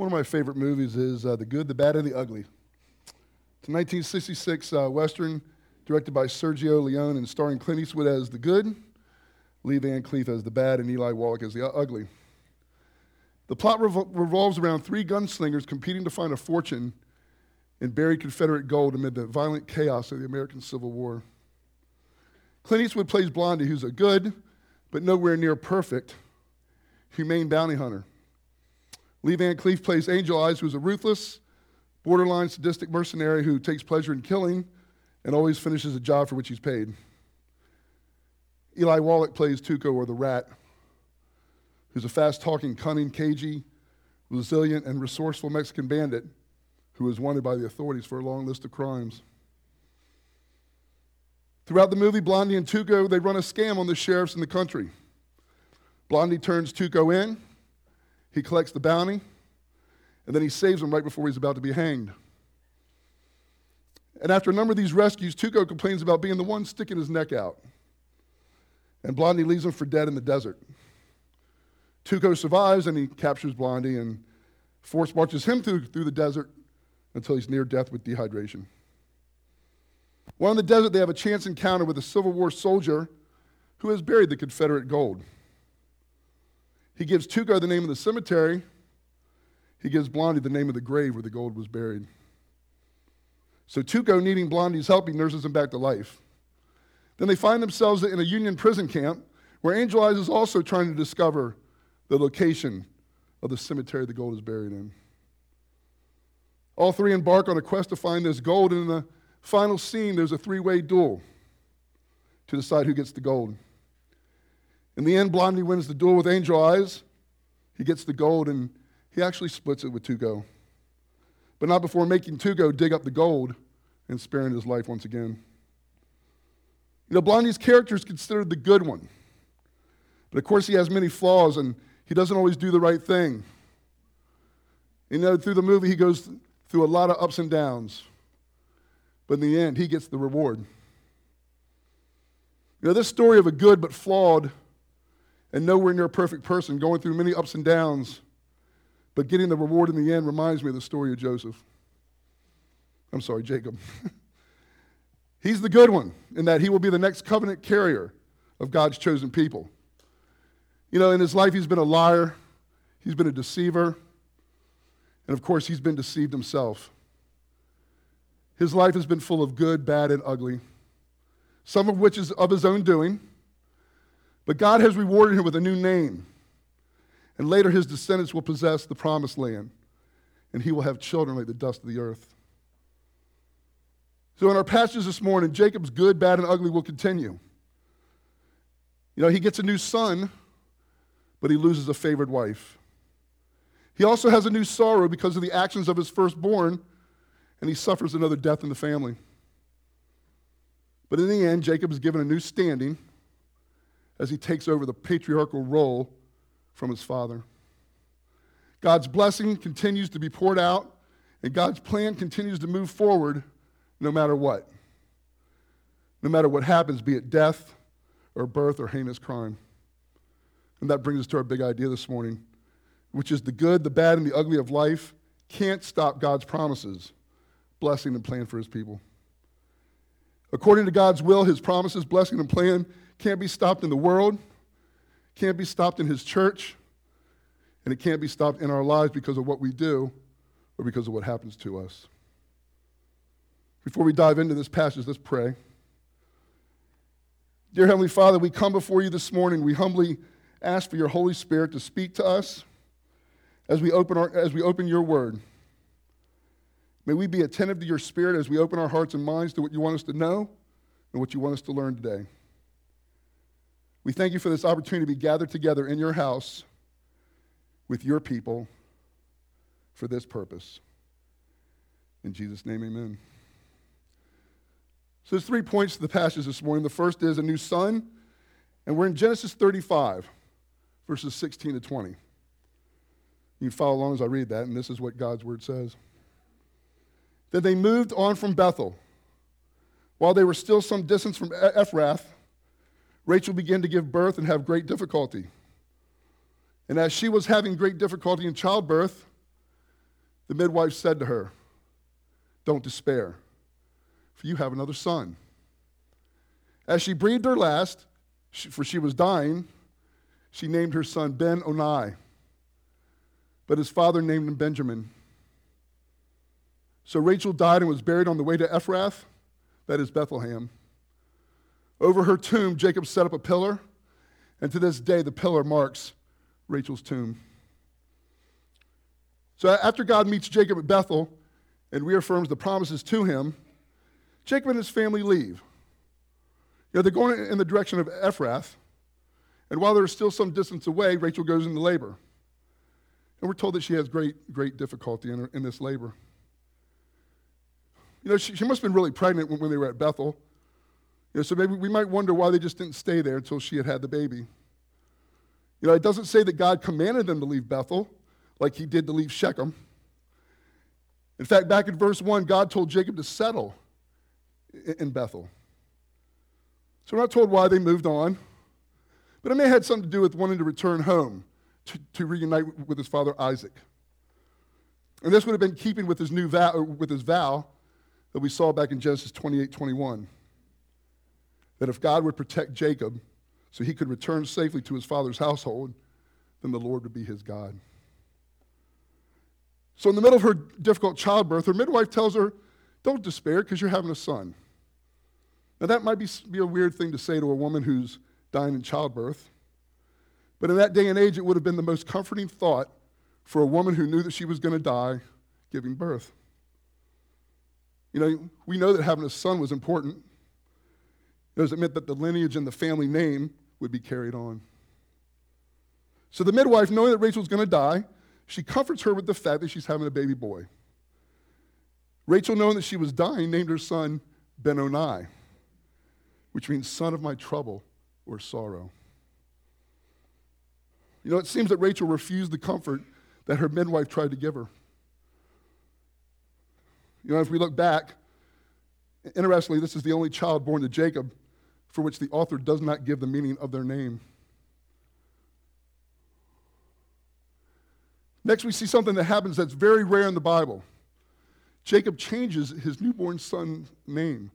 One of my favorite movies is uh, The Good, the Bad, and the Ugly. It's a 1966 uh, Western directed by Sergio Leone and starring Clint Eastwood as the good, Lee Van Cleef as the bad, and Eli Wallach as the ugly. The plot revol- revolves around three gunslingers competing to find a fortune in buried Confederate gold amid the violent chaos of the American Civil War. Clint Eastwood plays Blondie, who's a good, but nowhere near perfect, humane bounty hunter. Lee Van Cleef plays Angel Eyes, who's a ruthless, borderline sadistic mercenary who takes pleasure in killing and always finishes a job for which he's paid. Eli Wallach plays Tuco, or the rat, who's a fast talking, cunning, cagey, resilient, and resourceful Mexican bandit who is wanted by the authorities for a long list of crimes. Throughout the movie, Blondie and Tuco, they run a scam on the sheriffs in the country. Blondie turns Tuco in, he collects the bounty, and then he saves him right before he's about to be hanged. And after a number of these rescues, Tuco complains about being the one sticking his neck out. And Blondie leaves him for dead in the desert. Tuco survives and he captures Blondie and force marches him through, through the desert until he's near death with dehydration. While in the desert, they have a chance encounter with a Civil War soldier who has buried the Confederate gold. He gives Tuco the name of the cemetery. He gives Blondie the name of the grave where the gold was buried. So Tuco, needing Blondie's help, he nurses him back to life. Then they find themselves in a Union prison camp where Angel Eyes is also trying to discover the location of the cemetery the gold is buried in. All three embark on a quest to find this gold, and in the final scene, there's a three way duel to decide who gets the gold. In the end, Blondie wins the duel with Angel Eyes. He gets the gold, and he actually splits it with Tuco but not before making Tuco dig up the gold and sparing his life once again. You know, Blondie's character is considered the good one. But of course, he has many flaws and he doesn't always do the right thing. You know, through the movie, he goes through a lot of ups and downs. But in the end, he gets the reward. You know, this story of a good but flawed and nowhere near a perfect person going through many ups and downs but getting the reward in the end reminds me of the story of Joseph. I'm sorry, Jacob. He's the good one in that he will be the next covenant carrier of God's chosen people. You know, in his life, he's been a liar, he's been a deceiver, and of course, he's been deceived himself. His life has been full of good, bad, and ugly, some of which is of his own doing. But God has rewarded him with a new name and later his descendants will possess the promised land, and he will have children like the dust of the earth. So, in our passage this morning, Jacob's good, bad, and ugly will continue. You know, he gets a new son, but he loses a favored wife. He also has a new sorrow because of the actions of his firstborn, and he suffers another death in the family. But in the end, Jacob is given a new standing as he takes over the patriarchal role from his father. God's blessing continues to be poured out, and God's plan continues to move forward no matter what. No matter what happens, be it death or birth or heinous crime. And that brings us to our big idea this morning, which is the good, the bad, and the ugly of life can't stop God's promises, blessing, and plan for his people. According to God's will, his promises, blessing, and plan can't be stopped in the world can't be stopped in his church, and it can't be stopped in our lives because of what we do or because of what happens to us. Before we dive into this passage, let's pray. Dear Heavenly Father, we come before you this morning. We humbly ask for your Holy Spirit to speak to us as we open, our, as we open your word. May we be attentive to your Spirit as we open our hearts and minds to what you want us to know and what you want us to learn today. We thank you for this opportunity to be gathered together in your house with your people for this purpose. In Jesus' name, amen. So there's three points to the passage this morning. The first is a new son, and we're in Genesis 35, verses 16 to 20. You can follow along as I read that, and this is what God's word says. Then they moved on from Bethel. While they were still some distance from Ephrath, Rachel began to give birth and have great difficulty. And as she was having great difficulty in childbirth, the midwife said to her, Don't despair, for you have another son. As she breathed her last, for she was dying, she named her son Ben Oni. But his father named him Benjamin. So Rachel died and was buried on the way to Ephrath, that is Bethlehem. Over her tomb, Jacob set up a pillar, and to this day, the pillar marks Rachel's tomb. So after God meets Jacob at Bethel and reaffirms the promises to him, Jacob and his family leave. You know, they're going in the direction of Ephrath, and while they're still some distance away, Rachel goes into labor. And we're told that she has great, great difficulty in, her, in this labor. You know, she, she must have been really pregnant when, when they were at Bethel. You know, so maybe we might wonder why they just didn't stay there until she had had the baby. You know, it doesn't say that God commanded them to leave Bethel like he did to leave Shechem. In fact, back in verse 1, God told Jacob to settle in Bethel. So we're not told why they moved on, but it may have had something to do with wanting to return home to, to reunite with his father Isaac. And this would have been keeping with his new vow, with his vow that we saw back in Genesis 28 21. That if God would protect Jacob so he could return safely to his father's household, then the Lord would be his God. So, in the middle of her difficult childbirth, her midwife tells her, Don't despair because you're having a son. Now, that might be, be a weird thing to say to a woman who's dying in childbirth. But in that day and age, it would have been the most comforting thought for a woman who knew that she was going to die giving birth. You know, we know that having a son was important. It meant that the lineage and the family name would be carried on. So the midwife, knowing that Rachel's going to die, she comforts her with the fact that she's having a baby boy. Rachel, knowing that she was dying, named her son Benoni, which means son of my trouble or sorrow. You know, it seems that Rachel refused the comfort that her midwife tried to give her. You know, if we look back, interestingly, this is the only child born to Jacob for which the author does not give the meaning of their name. Next, we see something that happens that's very rare in the Bible. Jacob changes his newborn son's name.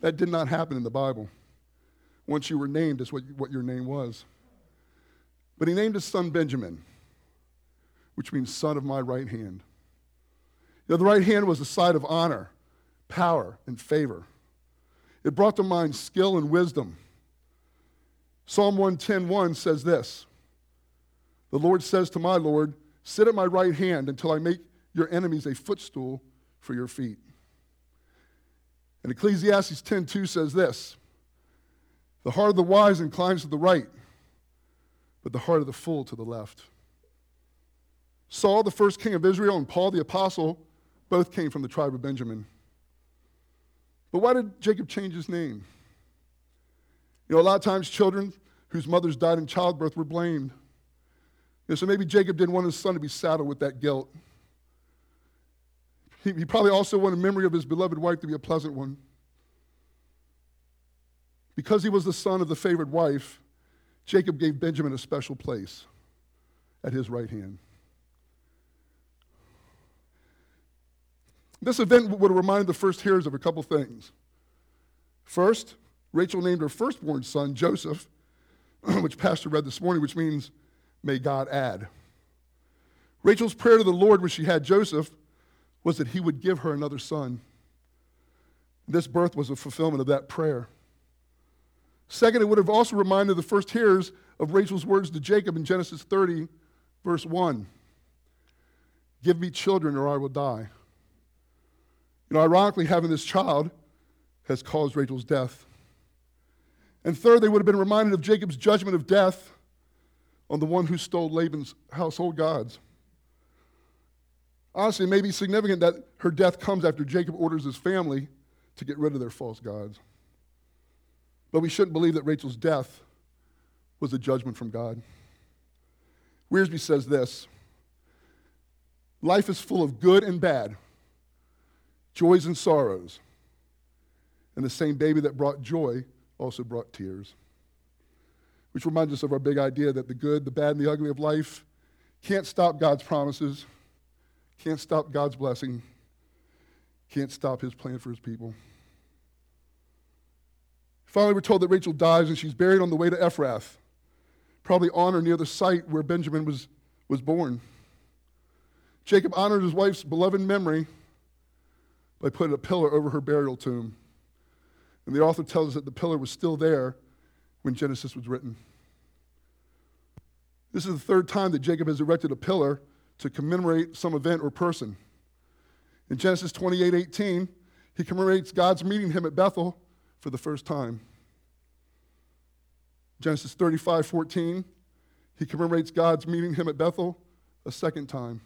That did not happen in the Bible. Once you were named, is what, what your name was. But he named his son Benjamin, which means son of my right hand. You know, the right hand was a side of honor, power, and favor. It brought to mind skill and wisdom. Psalm 110:1 says this. The Lord says to my Lord, Sit at my right hand until I make your enemies a footstool for your feet. And Ecclesiastes 10:2 says this: The heart of the wise inclines to the right, but the heart of the fool to the left. Saul, the first king of Israel, and Paul the apostle both came from the tribe of Benjamin. But why did Jacob change his name? You know, a lot of times children whose mothers died in childbirth were blamed. You know, so maybe Jacob didn't want his son to be saddled with that guilt. He, he probably also wanted memory of his beloved wife to be a pleasant one. Because he was the son of the favored wife, Jacob gave Benjamin a special place at his right hand. This event would have reminded the first hearers of a couple things. First, Rachel named her firstborn son Joseph, which Pastor read this morning, which means may God add. Rachel's prayer to the Lord when she had Joseph was that he would give her another son. This birth was a fulfillment of that prayer. Second, it would have also reminded the first hearers of Rachel's words to Jacob in Genesis 30, verse 1 Give me children or I will die. You know, ironically, having this child has caused Rachel's death. And third, they would have been reminded of Jacob's judgment of death on the one who stole Laban's household gods. Honestly, it may be significant that her death comes after Jacob orders his family to get rid of their false gods. But we shouldn't believe that Rachel's death was a judgment from God. Wiersbe says this Life is full of good and bad, joys and sorrows. And the same baby that brought joy also brought tears which reminds us of our big idea that the good, the bad, and the ugly of life can't stop God's promises, Can't stop God's blessing. Can't stop his plan for his people. Finally, we're told that Rachel dies and she's buried on the way to Ephrath, probably on or near the site where Benjamin was, was born. Jacob honored his wife's beloved memory by putting a pillar over her burial tomb. And the author tells us that the pillar was still there when Genesis was written. This is the third time that Jacob has erected a pillar to commemorate some event or person. In Genesis 28 18, he commemorates God's meeting him at Bethel for the first time. Genesis 35 14, he commemorates God's meeting him at Bethel a second time.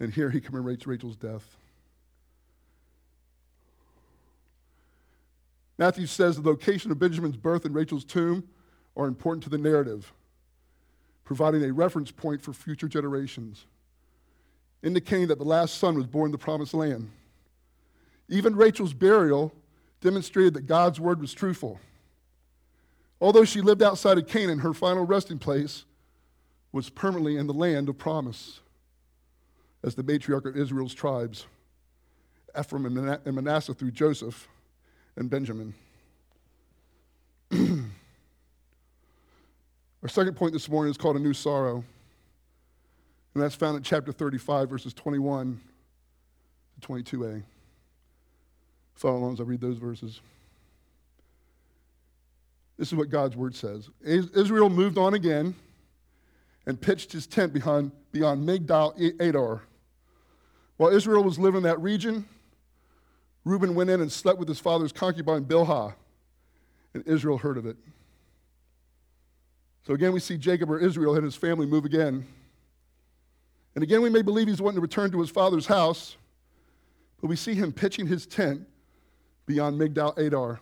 And here he commemorates Rachel's death. Matthew says the location of Benjamin's birth and Rachel's tomb are important to the narrative, providing a reference point for future generations, indicating that the last son was born in the promised land. Even Rachel's burial demonstrated that God's word was truthful. Although she lived outside of Canaan, her final resting place was permanently in the land of promise as the matriarch of Israel's tribes, Ephraim and Manasseh through Joseph and Benjamin. Our second point this morning is called a new sorrow. And that's found in chapter 35, verses 21 to 22a. Follow along as I read those verses. This is what God's word says Israel moved on again and pitched his tent behind, beyond Migdal Adar. While Israel was living in that region, Reuben went in and slept with his father's concubine Bilhah, and Israel heard of it. So again, we see Jacob or Israel and his family move again. And again, we may believe he's wanting to return to his father's house, but we see him pitching his tent beyond Migdal Adar.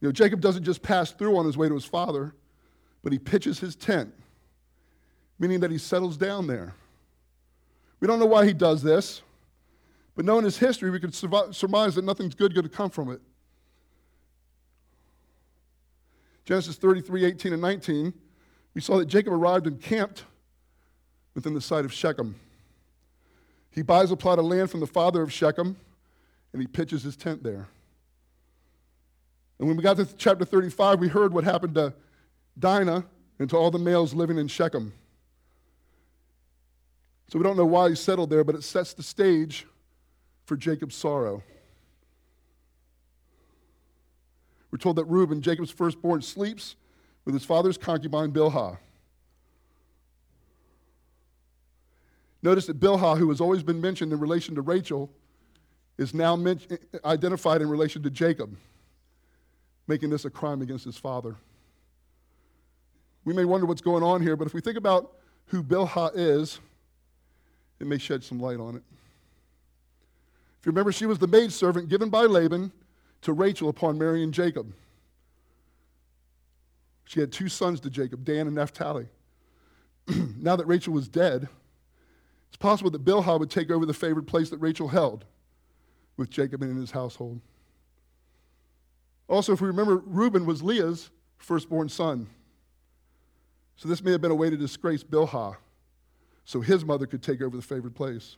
You know, Jacob doesn't just pass through on his way to his father, but he pitches his tent, meaning that he settles down there. We don't know why he does this. But knowing his history, we could surmise that nothing's good going to come from it. Genesis 33, 18, and 19, we saw that Jacob arrived and camped within the sight of Shechem. He buys a plot of land from the father of Shechem, and he pitches his tent there. And when we got to chapter 35, we heard what happened to Dinah and to all the males living in Shechem. So we don't know why he settled there, but it sets the stage for Jacob's sorrow. We're told that Reuben, Jacob's firstborn, sleeps with his father's concubine, Bilhah. Notice that Bilhah, who has always been mentioned in relation to Rachel, is now identified in relation to Jacob, making this a crime against his father. We may wonder what's going on here, but if we think about who Bilhah is, it may shed some light on it. You remember, she was the maidservant given by Laban to Rachel upon marrying Jacob. She had two sons to Jacob, Dan and Naphtali. now that Rachel was dead, it's possible that Bilhah would take over the favored place that Rachel held with Jacob and in his household. Also, if we remember, Reuben was Leah's firstborn son. So this may have been a way to disgrace Bilhah so his mother could take over the favored place.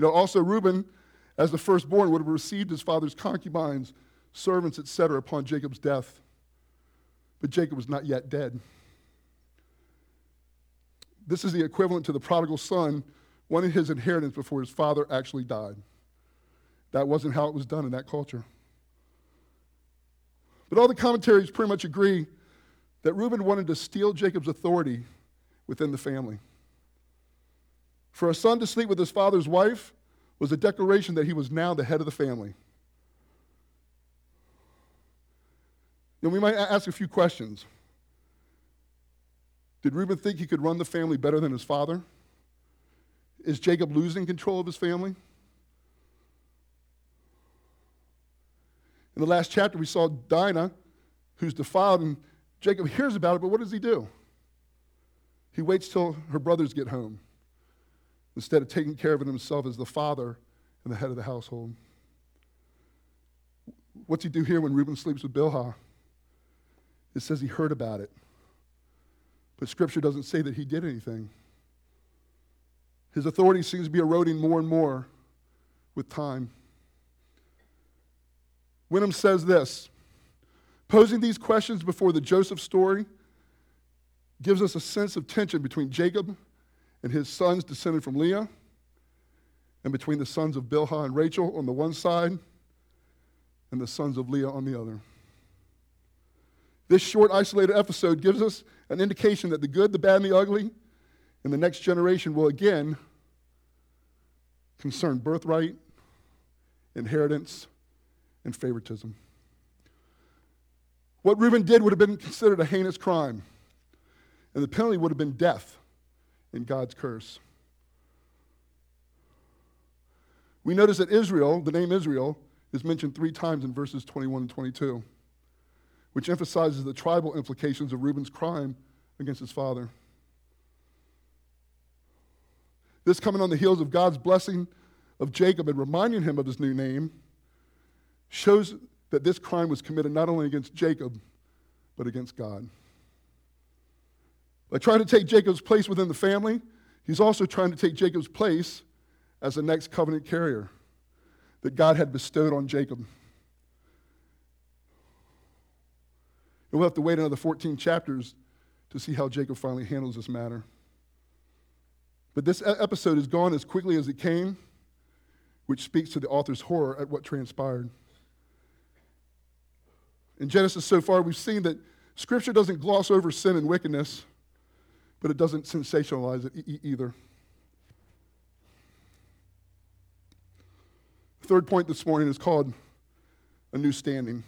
You know, also Reuben, as the firstborn, would have received his father's concubines, servants, etc., upon Jacob's death. But Jacob was not yet dead. This is the equivalent to the prodigal son wanting his inheritance before his father actually died. That wasn't how it was done in that culture. But all the commentaries pretty much agree that Reuben wanted to steal Jacob's authority within the family. For a son to sleep with his father's wife was a declaration that he was now the head of the family. And we might ask a few questions. Did Reuben think he could run the family better than his father? Is Jacob losing control of his family? In the last chapter, we saw Dinah, who's defiled, and Jacob hears about it, but what does he do? He waits till her brothers get home instead of taking care of it himself as the father and the head of the household. What's he do here when Reuben sleeps with Bilhah? It says he heard about it, But Scripture doesn't say that he did anything. His authority seems to be eroding more and more with time. Wenham says this posing these questions before the Joseph story gives us a sense of tension between Jacob and his sons descended from Leah, and between the sons of Bilhah and Rachel on the one side, and the sons of Leah on the other. This short, isolated episode gives us an indication that the good, the bad, and the ugly in the next generation will again concern birthright, inheritance, and favoritism. What Reuben did would have been considered a heinous crime, and the penalty would have been death in God's curse. We notice that Israel, the name Israel, is mentioned three times in verses 21 and 22 which emphasizes the tribal implications of Reuben's crime against his father. This coming on the heels of God's blessing of Jacob and reminding him of his new name shows that this crime was committed not only against Jacob, but against God. By trying to take Jacob's place within the family, he's also trying to take Jacob's place as the next covenant carrier that God had bestowed on Jacob. And we'll have to wait another 14 chapters to see how Jacob finally handles this matter. But this episode is gone as quickly as it came, which speaks to the author's horror at what transpired. In Genesis so far, we've seen that Scripture doesn't gloss over sin and wickedness, but it doesn't sensationalize it e- either. The third point this morning is called a new standing. And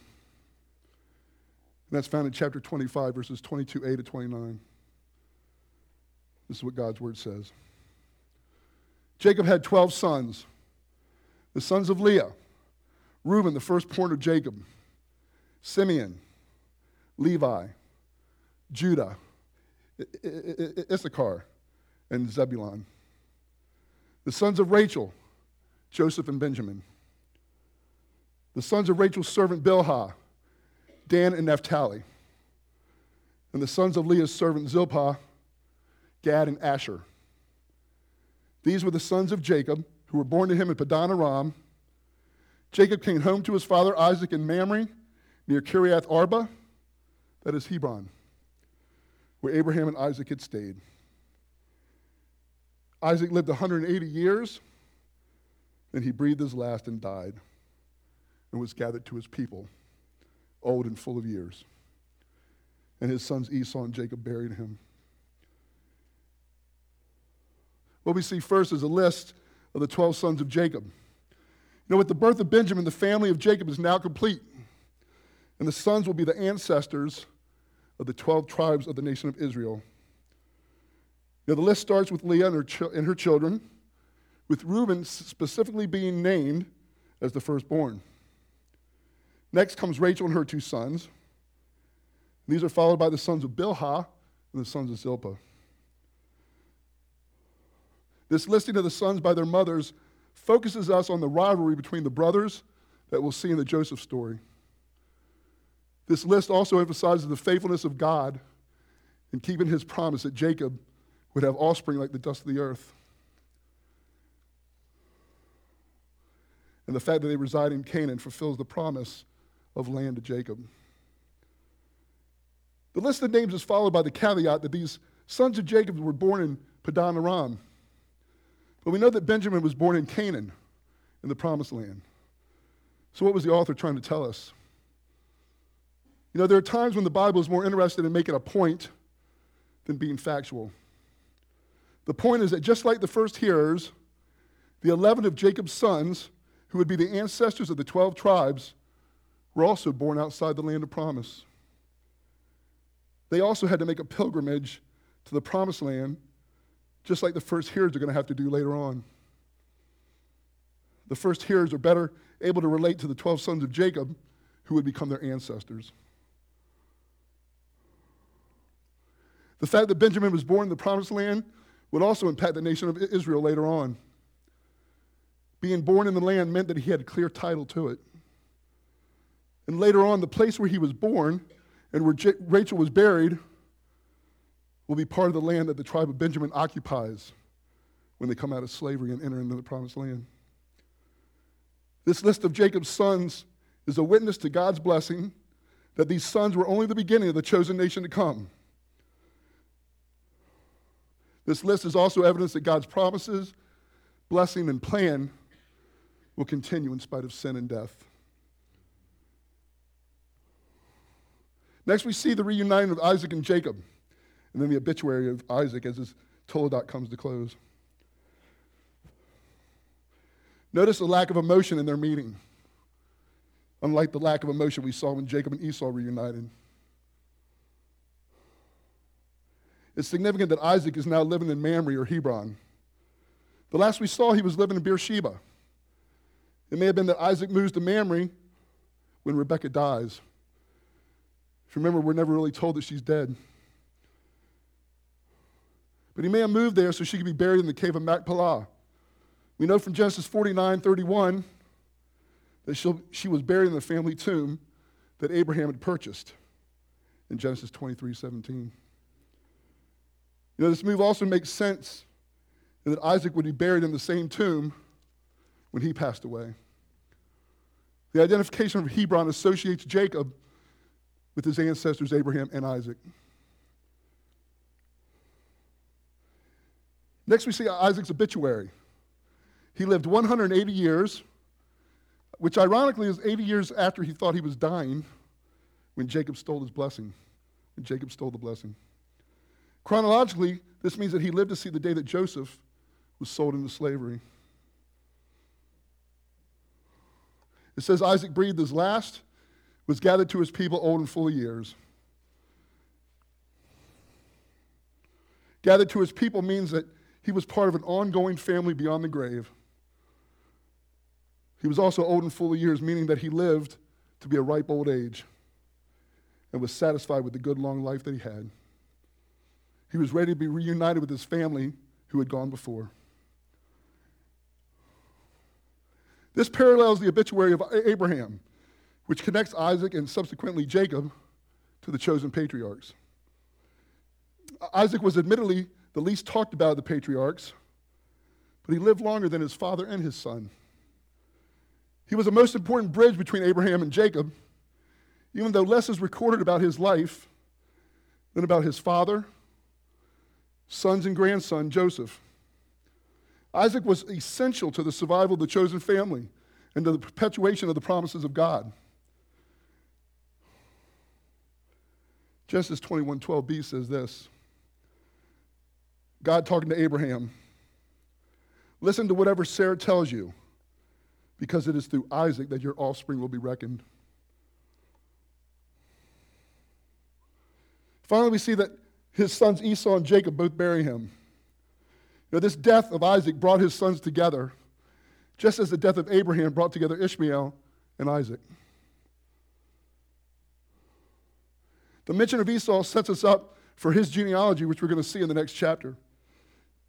that's found in chapter 25, verses 22a to 29. This is what God's word says. Jacob had 12 sons. The sons of Leah, Reuben, the firstborn of Jacob, Simeon, Levi, Judah, Issachar, and Zebulon. The sons of Rachel, Joseph and Benjamin. The sons of Rachel's servant Bilhah, Dan and Naphtali. And the sons of Leah's servant Zilpah, Gad and Asher. These were the sons of Jacob, who were born to him in Padan Aram. Jacob came home to his father Isaac in Mamre, near Kiriath Arba, that is Hebron, where Abraham and Isaac had stayed. Isaac lived 180 years, then he breathed his last and died, and was gathered to his people old and full of years. And his sons Esau and Jacob buried him. What we see first is a list of the 12 sons of Jacob. You know, with the birth of Benjamin, the family of Jacob is now complete. And the sons will be the ancestors of the 12 tribes of the nation of Israel. Now, the list starts with Leah and her, and her children, with Reuben specifically being named as the firstborn. Next comes Rachel and her two sons. These are followed by the sons of Bilhah and the sons of Zilpah. This listing of the sons by their mothers focuses us on the rivalry between the brothers that we'll see in the Joseph story. This list also emphasizes the faithfulness of God in keeping his promise that Jacob would have offspring like the dust of the earth. And the fact that they reside in Canaan fulfills the promise of land to Jacob. The list of names is followed by the caveat that these sons of Jacob were born in Padan Aram. But we know that Benjamin was born in Canaan, in the promised land. So, what was the author trying to tell us? You know, there are times when the Bible is more interested in making a point than being factual. The point is that just like the first hearers, the 11 of Jacob's sons, who would be the ancestors of the 12 tribes, were also born outside the land of promise. They also had to make a pilgrimage to the promised land, just like the first hearers are going to have to do later on. The first hearers are better able to relate to the 12 sons of Jacob who would become their ancestors. The fact that Benjamin was born in the promised land would also impact the nation of Israel later on. Being born in the land meant that he had a clear title to it. And later on, the place where he was born and where J- Rachel was buried will be part of the land that the tribe of Benjamin occupies when they come out of slavery and enter into the promised land. This list of Jacob's sons is a witness to God's blessing that these sons were only the beginning of the chosen nation to come. This list is also evidence that God's promises, blessing, and plan will continue in spite of sin and death. Next, we see the reuniting of Isaac and Jacob, and then the obituary of Isaac as his Toledot comes to close. Notice the lack of emotion in their meeting, unlike the lack of emotion we saw when Jacob and Esau reunited. It's significant that Isaac is now living in Mamre or Hebron. The last we saw, he was living in Beersheba. It may have been that Isaac moves to Mamre when Rebekah dies. If you remember, we're never really told that she's dead. But he may have moved there so she could be buried in the cave of Machpelah. We know from Genesis 49 31 that she was buried in the family tomb that Abraham had purchased in Genesis 23 17. You know, this move also makes sense that Isaac would be buried in the same tomb when he passed away. The identification of Hebron associates Jacob with his ancestors Abraham and Isaac. Next, we see Isaac's obituary. He lived 180 years, which ironically is 80 years after he thought he was dying when Jacob stole his blessing, when Jacob stole the blessing. Chronologically, this means that he lived to see the day that Joseph was sold into slavery. It says Isaac breathed his last, was gathered to his people old and full of years. Gathered to his people means that he was part of an ongoing family beyond the grave. He was also old and full of years, meaning that he lived to be a ripe old age and was satisfied with the good long life that he had. He was ready to be reunited with his family who had gone before. This parallels the obituary of Abraham, which connects Isaac and subsequently Jacob to the chosen patriarchs. Isaac was admittedly the least talked about of the patriarchs, but he lived longer than his father and his son. He was the most important bridge between Abraham and Jacob, even though less is recorded about his life than about his father sons and grandson, Joseph. Isaac was essential to the survival of the chosen family and to the perpetuation of the promises of God. Genesis 21 12b says this God talking to Abraham, listen to whatever Sarah tells you, because it is through Isaac that your offspring will be reckoned. Finally, we see that his sons Esau and Jacob both bury him. You know, this death of Isaac brought his sons together, just as the death of Abraham brought together Ishmael and Isaac. The mention of Esau sets us up for his genealogy, which we're going to see in the next chapter.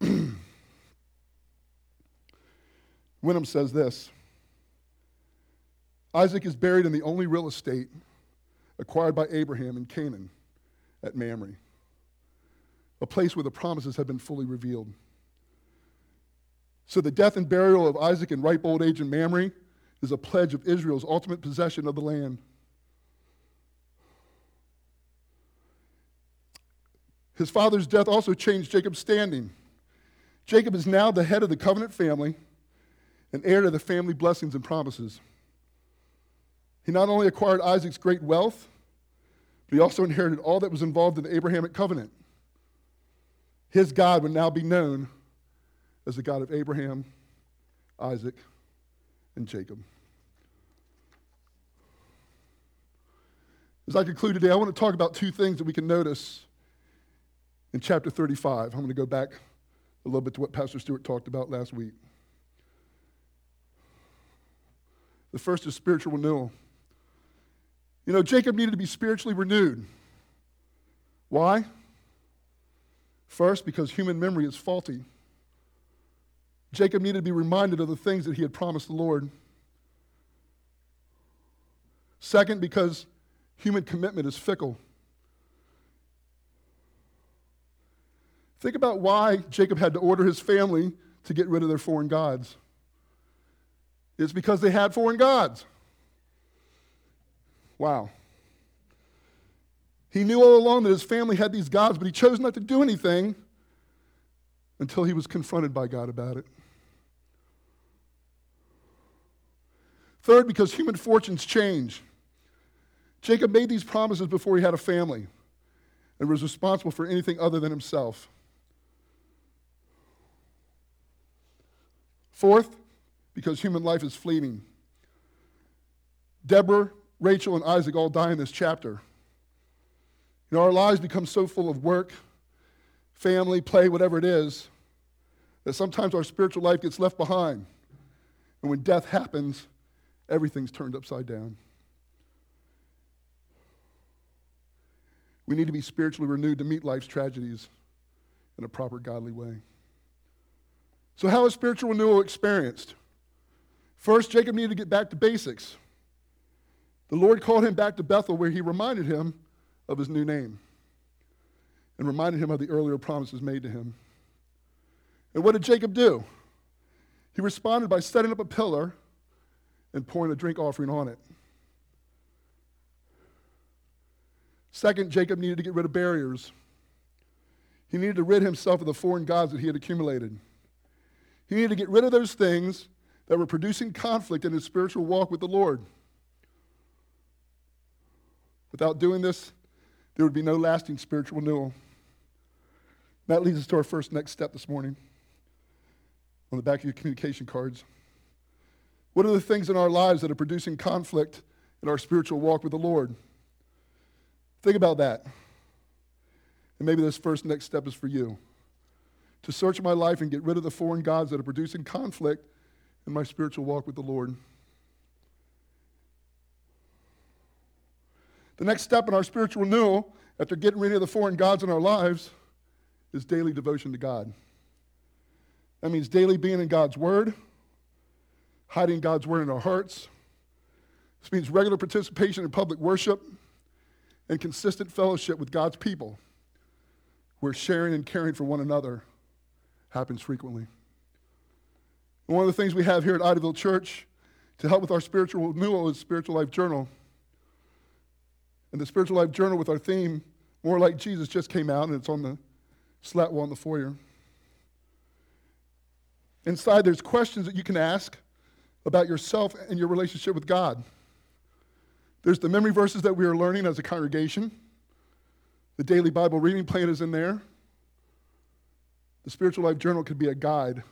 Wenham says this Isaac is buried in the only real estate acquired by Abraham in Canaan at Mamre a place where the promises have been fully revealed. So the death and burial of Isaac in ripe old age in Mamre is a pledge of Israel's ultimate possession of the land. His father's death also changed Jacob's standing. Jacob is now the head of the covenant family and heir to the family blessings and promises. He not only acquired Isaac's great wealth, but he also inherited all that was involved in the Abrahamic covenant. His God would now be known as the God of Abraham, Isaac, and Jacob. As I conclude today, I want to talk about two things that we can notice in chapter 35. I'm going to go back a little bit to what Pastor Stewart talked about last week. The first is spiritual renewal. You know, Jacob needed to be spiritually renewed. Why? First, because human memory is faulty. Jacob needed to be reminded of the things that he had promised the Lord. Second, because human commitment is fickle. Think about why Jacob had to order his family to get rid of their foreign gods. It's because they had foreign gods. Wow. He knew all along that his family had these gods, but he chose not to do anything until he was confronted by God about it. Third, because human fortunes change. Jacob made these promises before he had a family and was responsible for anything other than himself. Fourth, because human life is fleeting. Deborah, Rachel, and Isaac all die in this chapter. Know, our lives become so full of work, family, play, whatever it is, that sometimes our spiritual life gets left behind. And when death happens, everything's turned upside down. We need to be spiritually renewed to meet life's tragedies in a proper godly way. So, how is spiritual renewal experienced? First, Jacob needed to get back to basics. The Lord called him back to Bethel, where he reminded him of his new name and reminded him of the earlier promises made to him. And what did Jacob do? He responded by setting up a pillar and pouring a drink offering on it. Second, Jacob needed to get rid of barriers. He needed to rid himself of the foreign gods that he had accumulated. He needed to get rid of those things that were producing conflict in his spiritual walk with the Lord. Without doing this, there would be no lasting spiritual renewal. That leads us to our first next step this morning on the back of your communication cards. What are the things in our lives that are producing conflict in our spiritual walk with the Lord? Think about that. And maybe this first next step is for you to search my life and get rid of the foreign gods that are producing conflict in my spiritual walk with the Lord. The next step in our spiritual renewal, after getting rid of the foreign gods in our lives, is daily devotion to God. That means daily being in God's Word, hiding God's Word in our hearts. This means regular participation in public worship and consistent fellowship with God's people, where sharing and caring for one another happens frequently. And one of the things we have here at Idaville Church to help with our spiritual renewal is Spiritual Life Journal. And the Spiritual Life Journal with our theme, More Like Jesus, just came out, and it's on the slat wall in the foyer. Inside, there's questions that you can ask about yourself and your relationship with God. There's the memory verses that we are learning as a congregation. The daily Bible reading plan is in there. The Spiritual Life Journal could be a guide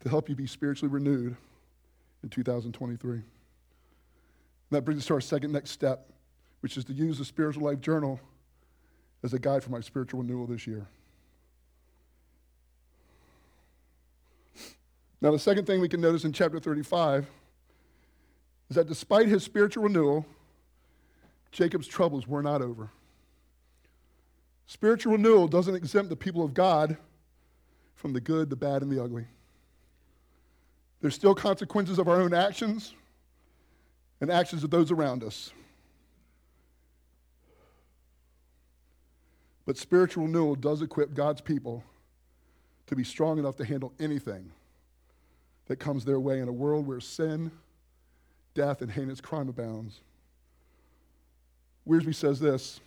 to help you be spiritually renewed in 2023. And that brings us to our second next step, which is to use the Spiritual Life Journal as a guide for my spiritual renewal this year. Now, the second thing we can notice in chapter 35 is that despite his spiritual renewal, Jacob's troubles were not over. Spiritual renewal doesn't exempt the people of God from the good, the bad, and the ugly. There's still consequences of our own actions and actions of those around us. But spiritual renewal does equip God's people to be strong enough to handle anything that comes their way in a world where sin, death, and heinous crime abounds. Wiersbe says this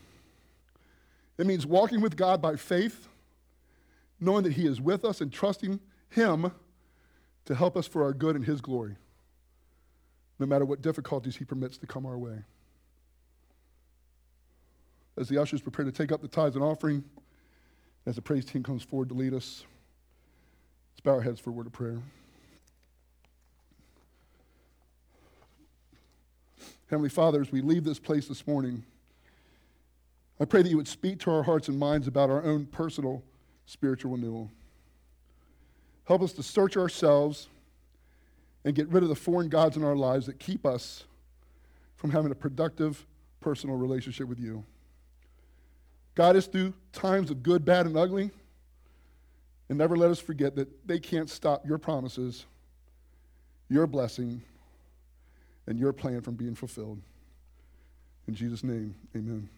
it means walking with God by faith, knowing that He is with us and trusting Him to help us for our good and His glory, no matter what difficulties He permits to come our way. As the ushers prepare to take up the tithes and offering, as the praise team comes forward to lead us, let's bow our heads for a word of prayer. Heavenly Father, as we leave this place this morning, I pray that you would speak to our hearts and minds about our own personal spiritual renewal. Help us to search ourselves and get rid of the foreign gods in our lives that keep us from having a productive personal relationship with you. Guide us through times of good, bad, and ugly, and never let us forget that they can't stop your promises, your blessing, and your plan from being fulfilled. In Jesus' name, amen.